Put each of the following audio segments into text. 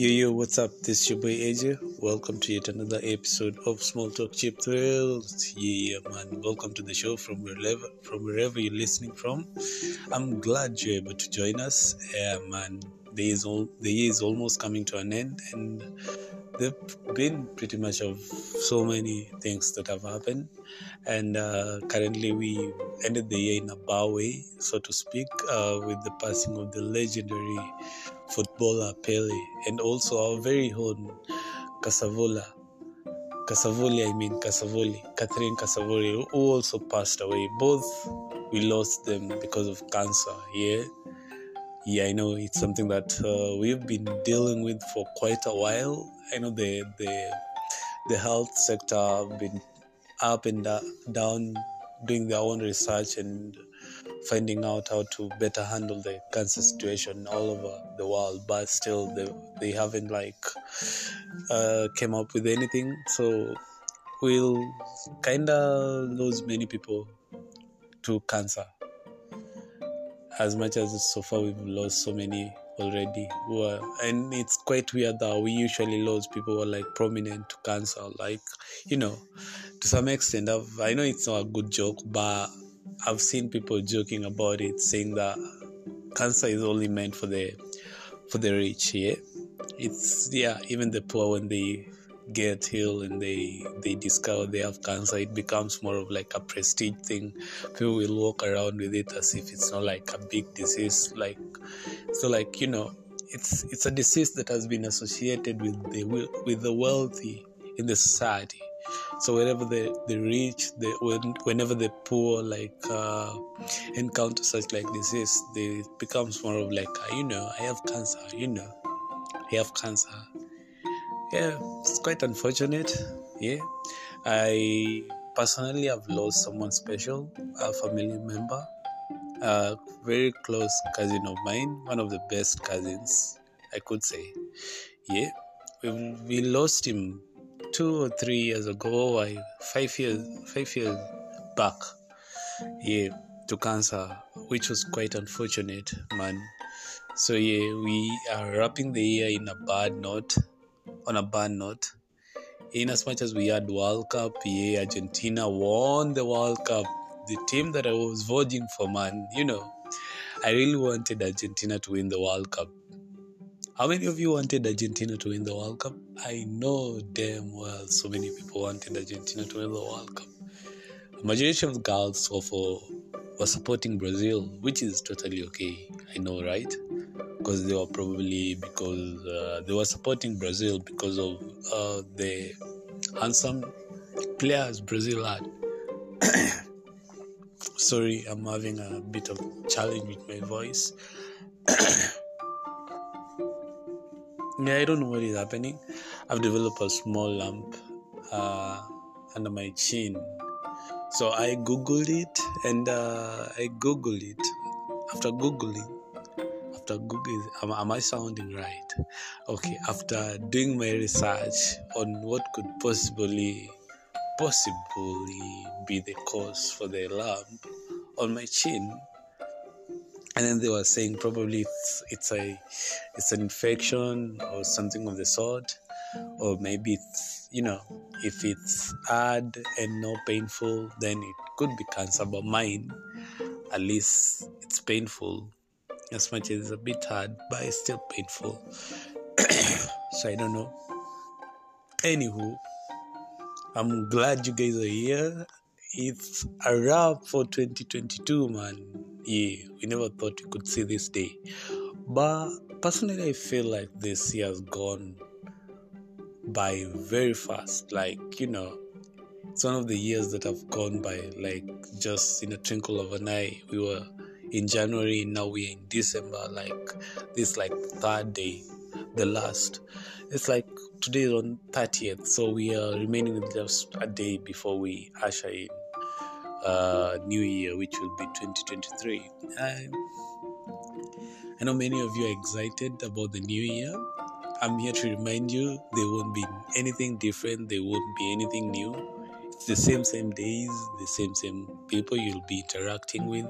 Yo, yo, what's up? This is your boy AJ. Welcome to yet another episode of Small Talk Cheap Thrills. Yeah, man. Welcome to the show from wherever from wherever you're listening from. I'm glad you're able to join us. Yeah, man. The year is, all, the year is almost coming to an end, and there've been pretty much of so many things that have happened. And uh, currently, we ended the year in a bad way, so to speak, uh, with the passing of the legendary footballer Pele, and also our very own Casavola. Kasavuli, I mean Kasavuli, Catherine Kasavuli, who also passed away. Both we lost them because of cancer. Yeah, yeah, I know it's something that uh, we've been dealing with for quite a while. I know the the the health sector have been up and down, doing their own research and finding out how to better handle the cancer situation all over the world but still they, they haven't like uh, came up with anything. So we'll kind of lose many people to cancer. As much as so far we've lost so many already who are, and it's quite weird that we usually lose people who are like prominent to cancer like you know to some extent I've, i know it's not a good joke but I've seen people joking about it, saying that cancer is only meant for the for the rich. Yeah, it's yeah. Even the poor, when they get ill and they they discover they have cancer, it becomes more of like a prestige thing. People will walk around with it as if it's not like a big disease. Like so, like you know, it's it's a disease that has been associated with the with the wealthy in the society so whenever the the rich the when, whenever the poor like uh, encounter such like disease they becomes more of like uh, you know i have cancer you know i have cancer. Yeah it's quite unfortunate. Yeah. I personally have lost someone special a family member a very close cousin of mine one of the best cousins i could say. Yeah. We, we lost him two or three years ago, I five years five years back, yeah, to cancer, which was quite unfortunate, man. So yeah, we are wrapping the year in a bad note, on a bad note. In as much as we had World Cup, yeah, Argentina won the World Cup. The team that I was voting for, man, you know, I really wanted Argentina to win the World Cup how many of you wanted Argentina to win the World Cup? I know damn well so many people wanted Argentina to win the World Cup. The majority of the girls were, for, were supporting Brazil, which is totally okay. I know, right? Because they were probably because uh, they were supporting Brazil because of uh, the handsome players Brazil had. Sorry, I'm having a bit of challenge with my voice. yeah i don't know what is happening. I've developed a small lump uh, under my chin. So i googled it and uh, i googled it. After googling after googling am, am i sounding right? Okay after doing my research on what could possibly possibly be the cause for the lump on my chin and then they were saying probably it's, it's a it's an infection or something of the sort. Or maybe it's you know if it's hard and not painful then it could be cancer. But mine at least it's painful. As much as it's a bit hard but it's still painful. So i don't know. Anywho i'm glad you guys are here. It's a wrap for 2022 man yeah, we never thought we could see this day. But personally, I feel like this year has gone by very fast. Like, you know, it's one of the years that have gone by like just in a twinkle of an eye. We were in January, now we're in December, like this like third day, the last. It's like today is on 30th, so we are remaining just a day before we usher in uh, new year, which will be 2023. I, I know many of you are excited about the new year. I'm here to remind you there won't be anything different, there won't be anything new. it's the same same days the same same people you'll be interacting with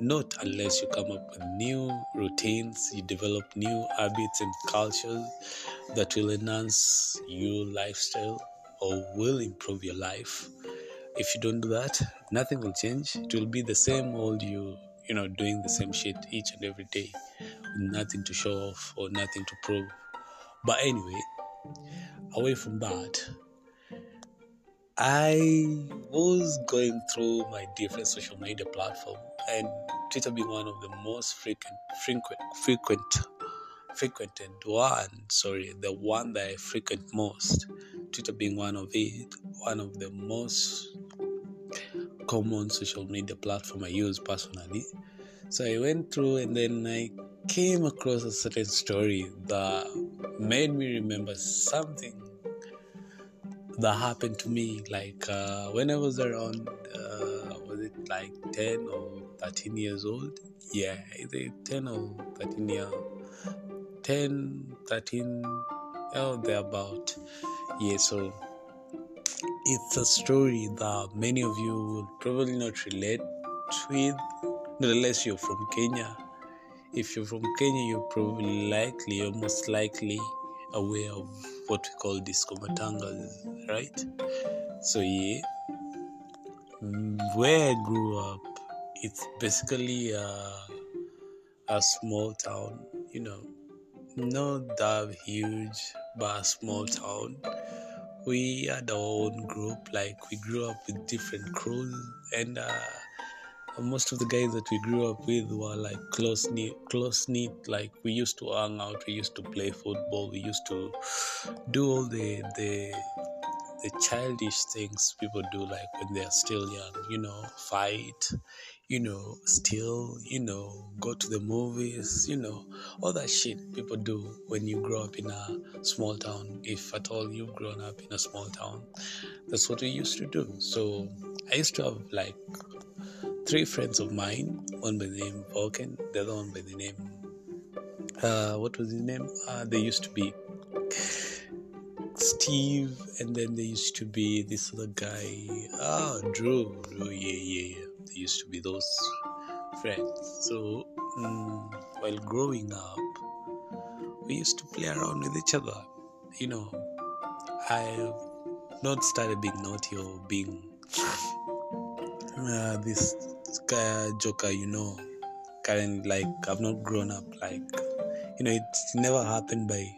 not unless you come up with new routines you develop new habits and cultures that will enhance your lifestyle or will improve your life if you don't do that nothing will change it will be the same old you you know doing the same shit each and every day with nothing to show off or nothing to prove but anyway away from that I was going through my different social media platform and Twitter being one of the most frequent frequent frequent frequented one, sorry, the one that I frequent most. Twitter being one of it, one of the most common social media platform I use personally. So I went through and then I came across a certain story that made me remember something that happened to me like uh, when I was around uh, was it like 10 or 13 years old? Yeah either 10 or 13 years 10 13 oh thereabout. Yeah so it's a story that many of you will probably not relate with unless you're from Kenya if you're from Kenya you're probably likely or most likely aware of what we call disco matangas, right? So yeah, where I grew up, it's basically a, a small town, you know, not that huge, but a small town. We had our own group, like we grew up with different crews, and uh, most of the guys that we grew up with were like close knit close knit like we used to hang out we used to play football we used to do all the the the childish things people do like when they're still young you know fight you know steal you know go to the movies you know all that shit people do when you grow up in a small town if at all you've grown up in a small town that's what we used to do so i used to have like three friends of mine, one by the name Vulcan, the other one by the name, uh, what was his name? Uh, they used to be Steve, and then there used to be this other guy, ah, Drew, Drew, yeah, yeah, yeah. Used to be those friends. So, um, while growing up, we used to play around with each other. You know, I've not started being naughty or being uh, this joker, you know, current like I've not grown up like you know it's never happened by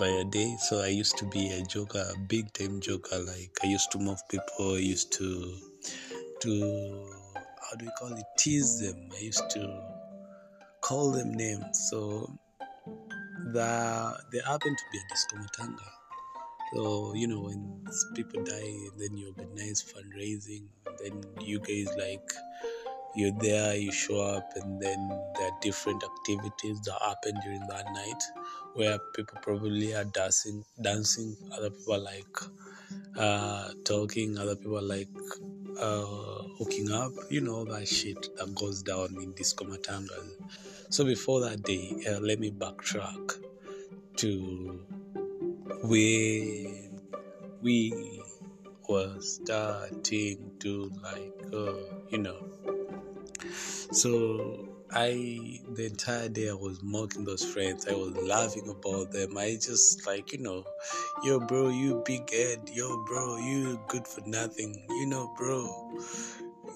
by a day. So I used to be a joker, a big time joker. Like I used to move people. I used to to how do we call it? Tease them. I used to call them names. So the there happened to be a disco matanga. So you know when people die, then you organize fundraising, then you guys like you're there, you show up, and then there are different activities that happen during that night where people probably are dancing, dancing. Other people like uh, talking. Other people like uh, hooking up. You know that shit that goes down in disco matangas. So before that day, uh, let me backtrack to where we were starting to like, uh, you know. So I the entire day I was mocking those friends. I was laughing about them. I just like you know, yo bro, you big head, yo bro, you good for nothing, you know, bro,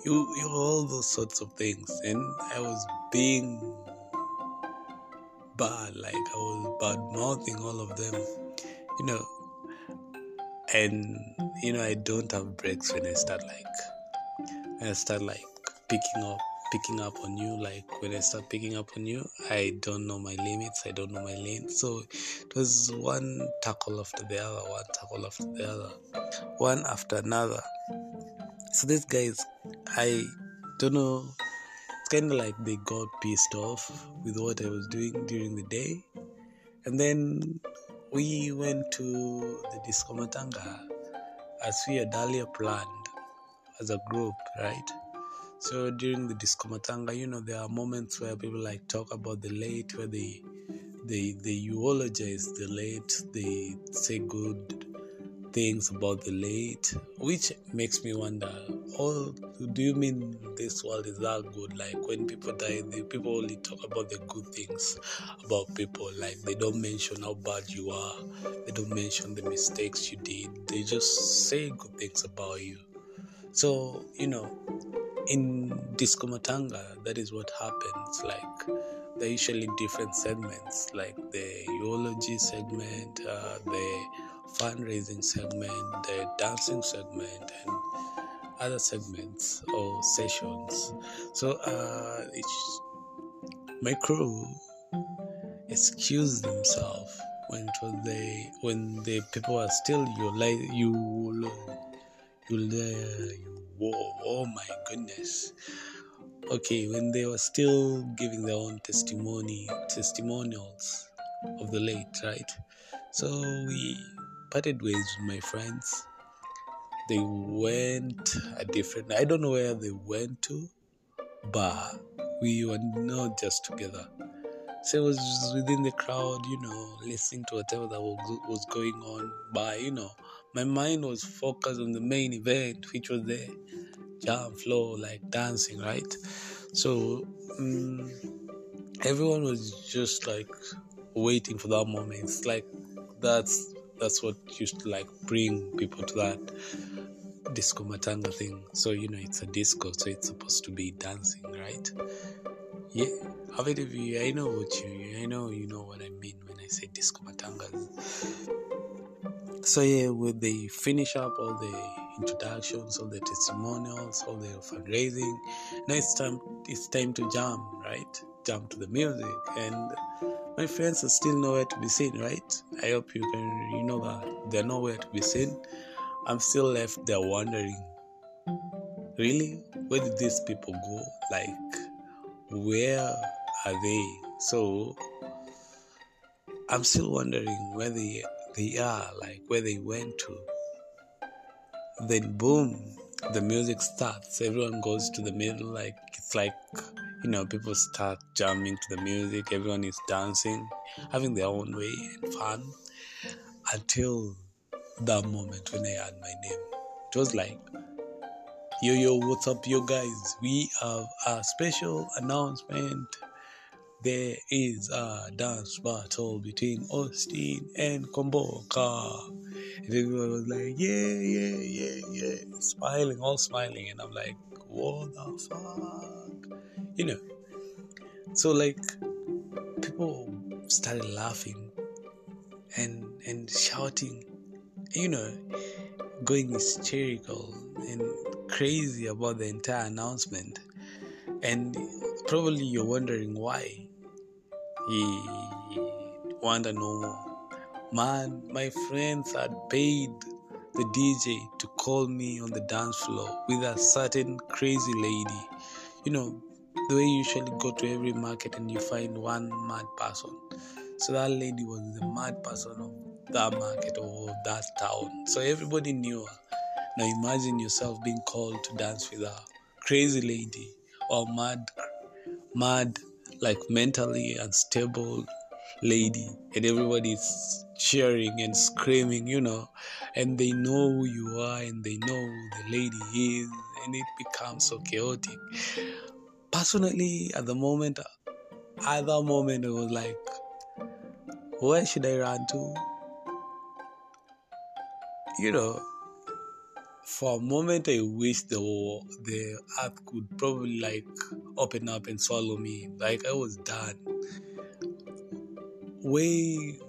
you you all those sorts of things. And I was being bad, like I was bad mouthing all of them, you know. And you know, I don't have breaks when I start like when I start like picking up picking up on you like when i start picking up on you i don't know my limits i don't know my lane. So it was one tackle after the other one tackle after the other one after another. So these guys i don't know it's kind of like they got pissed off with what i was doing during the day. And then we went to the disco matanga as we had earlier planned as a group right so during the disco matanga, you know, there are moments where people like talk about the late, where they they they eulogize the late, they say good things about the late, which makes me wonder, oh, do you mean this world is that good? Like when people die, the people only talk about the good things about people. Like they don't mention how bad you are, they don't mention the mistakes you did. They just say good things about you. So, you know, in Disco Matanga, that is what happens. Like there are usually different segments, like the eulogy segment, uh, the fundraising segment, the dancing segment, and other segments or sessions. So uh, my crew excused themselves when it was the when the people are still you like you you you whoa oh my goodness. Okay when they were still giving their own testimony testimonials of the late right? So we parted ways with my friends. They went a different i don't know where they went to but we were not just together. So I was within the crowd, you know, listening to whatever that was going on. But, you know, my mind was focused on the main event, which was the jam floor, like dancing, right? So um, everyone was just like waiting for that moment. It's like that's that's what used to like bring people to that disco matanga thing. So you know, it's a disco, so it's supposed to be dancing, right? Yeah, you? I know what you. I know you know what I mean when I say disco matangas. So yeah, with the finish up all the introductions, all the testimonials, all the fundraising, now it's time. It's time to jump, right? Jump to the music, and my friends are still nowhere to be seen, right? I hope you can. You know that they're nowhere to be seen. I'm still left there wondering. Really, where did these people go? Like, where are they? So I'm still wondering where they they are, like where they went to. Then boom, the music starts. Everyone goes to the middle, like it's like you know, people start jamming to the music, everyone is dancing, having their own way and fun until that moment when I had my name. It was like, yo, yo, what's up, yo, guys? We have a special announcement there is a dance battle between Austin and Kwamboka. And everyone was like, yeah, yeah, yeah, yeah, smiling, all smiling. And I'm like, what the fuck? You know, so like people started laughing and and shouting, you know, going hysterical and crazy about the entire announcement. And probably you're wondering why he wanted no more. man my friends had paid the dj to call me on the dance floor with a certain crazy lady. You know the way you usually go to every market and you find one mad person. So that lady was the mad person of that market or that town. So everybody knew her. Now imagine yourself being called to dance with a crazy lady or mad mad like mentally unstable lady and everybody's cheering and screaming you know and they know who you are and they know who the lady is and it becomes so chaotic. Personally at the moment at that moment it was like where should i run to? You know for a moment I wish the the earth could probably like open up and swallow me. Like I was done. Way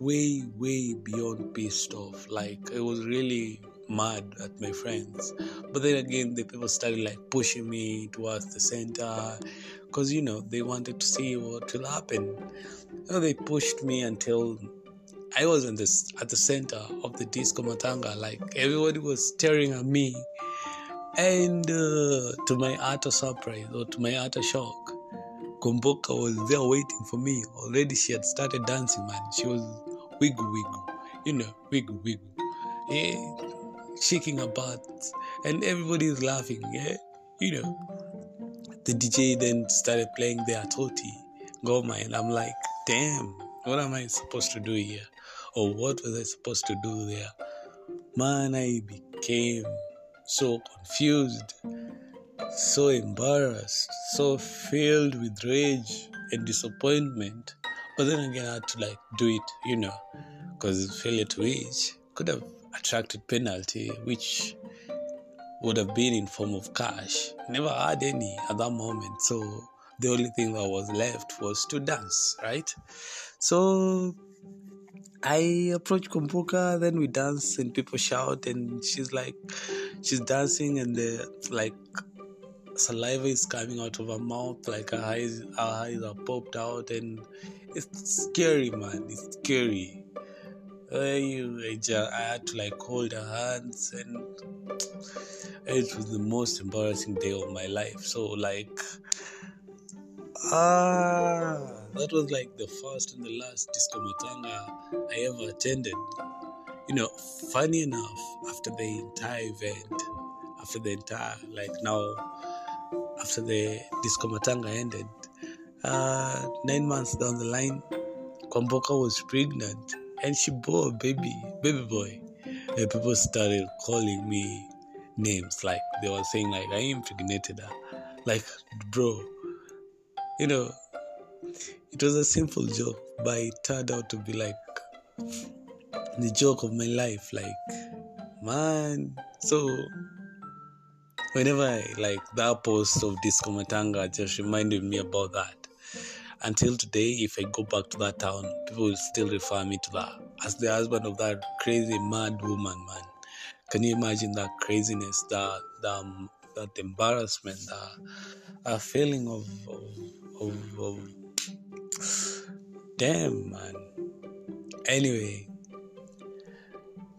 way, way beyond pissed off. Like I was really mad at my friends. But then again the people started like pushing me towards the center because you know they wanted to see what will happen. You know, they pushed me until I was in this at the center of the disco matanga. Like everybody was staring at me, and uh, to my utter surprise or to my utter shock, Kwamboka was there waiting for me. Already she had started dancing, man. She was wiggle wiggle, you know, wiggle wiggle, yeah, shaking her butt, and everybody is laughing, yeah, you know. The DJ then started playing their Toti Goma, and I'm like, damn, what am I supposed to do here? Or what was I supposed to do there? Man, I became so confused, so embarrassed, so filled with rage and disappointment. But then again, I had to like do it, you know, because failure to age could have attracted penalty, which would have been in form of cash. Never had any at that moment, so the only thing that was left was to dance, right? So I approach Kwamboka, then we dance and people shout, and she's like, she's dancing, and the like saliva is coming out of her mouth, like her eyes, her eyes are popped out, and it's scary, man. It's scary. I, I, had to like hold her hands, and it was the most embarrassing day of my life. So like, ah that was like the first and the last disco matanga I ever attended. You know, funny enough, after the entire event, after the entire, like now, after the disco matanga ended, uh, nine months down the line, Kwamboka was pregnant and she bore a baby, baby boy. And people started calling me names, like they were saying, like I impregnated her. Like, bro, you know, it was a simple joke, but it turned out to be like the joke of my life. Like, man. So, whenever I like that post of Disco Matanga just reminded me about that. Until today, if I go back to that town, people will still refer me to that as the husband of that crazy mad woman, man. Can you imagine that craziness, that that, um, that embarrassment, that a feeling of, of, of, of Damn, man. Anyway,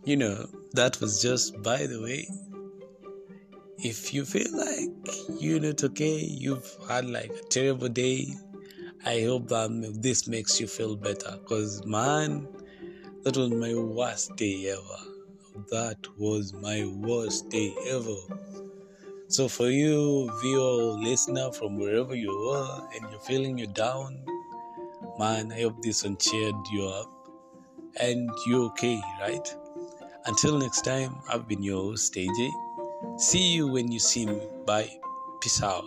you know, that was just by the way. If you feel like you're not okay, you've had like a terrible day, I hope that this makes you feel better. Because, man, that was my worst day ever. That was my worst day ever. So, for you, viewer listener from wherever you are and you're feeling you're down, Man, I hope this one cheered you up and you're okay, right? Until next time, I've been your host, AJ. See you when you see me. Bye. Peace out.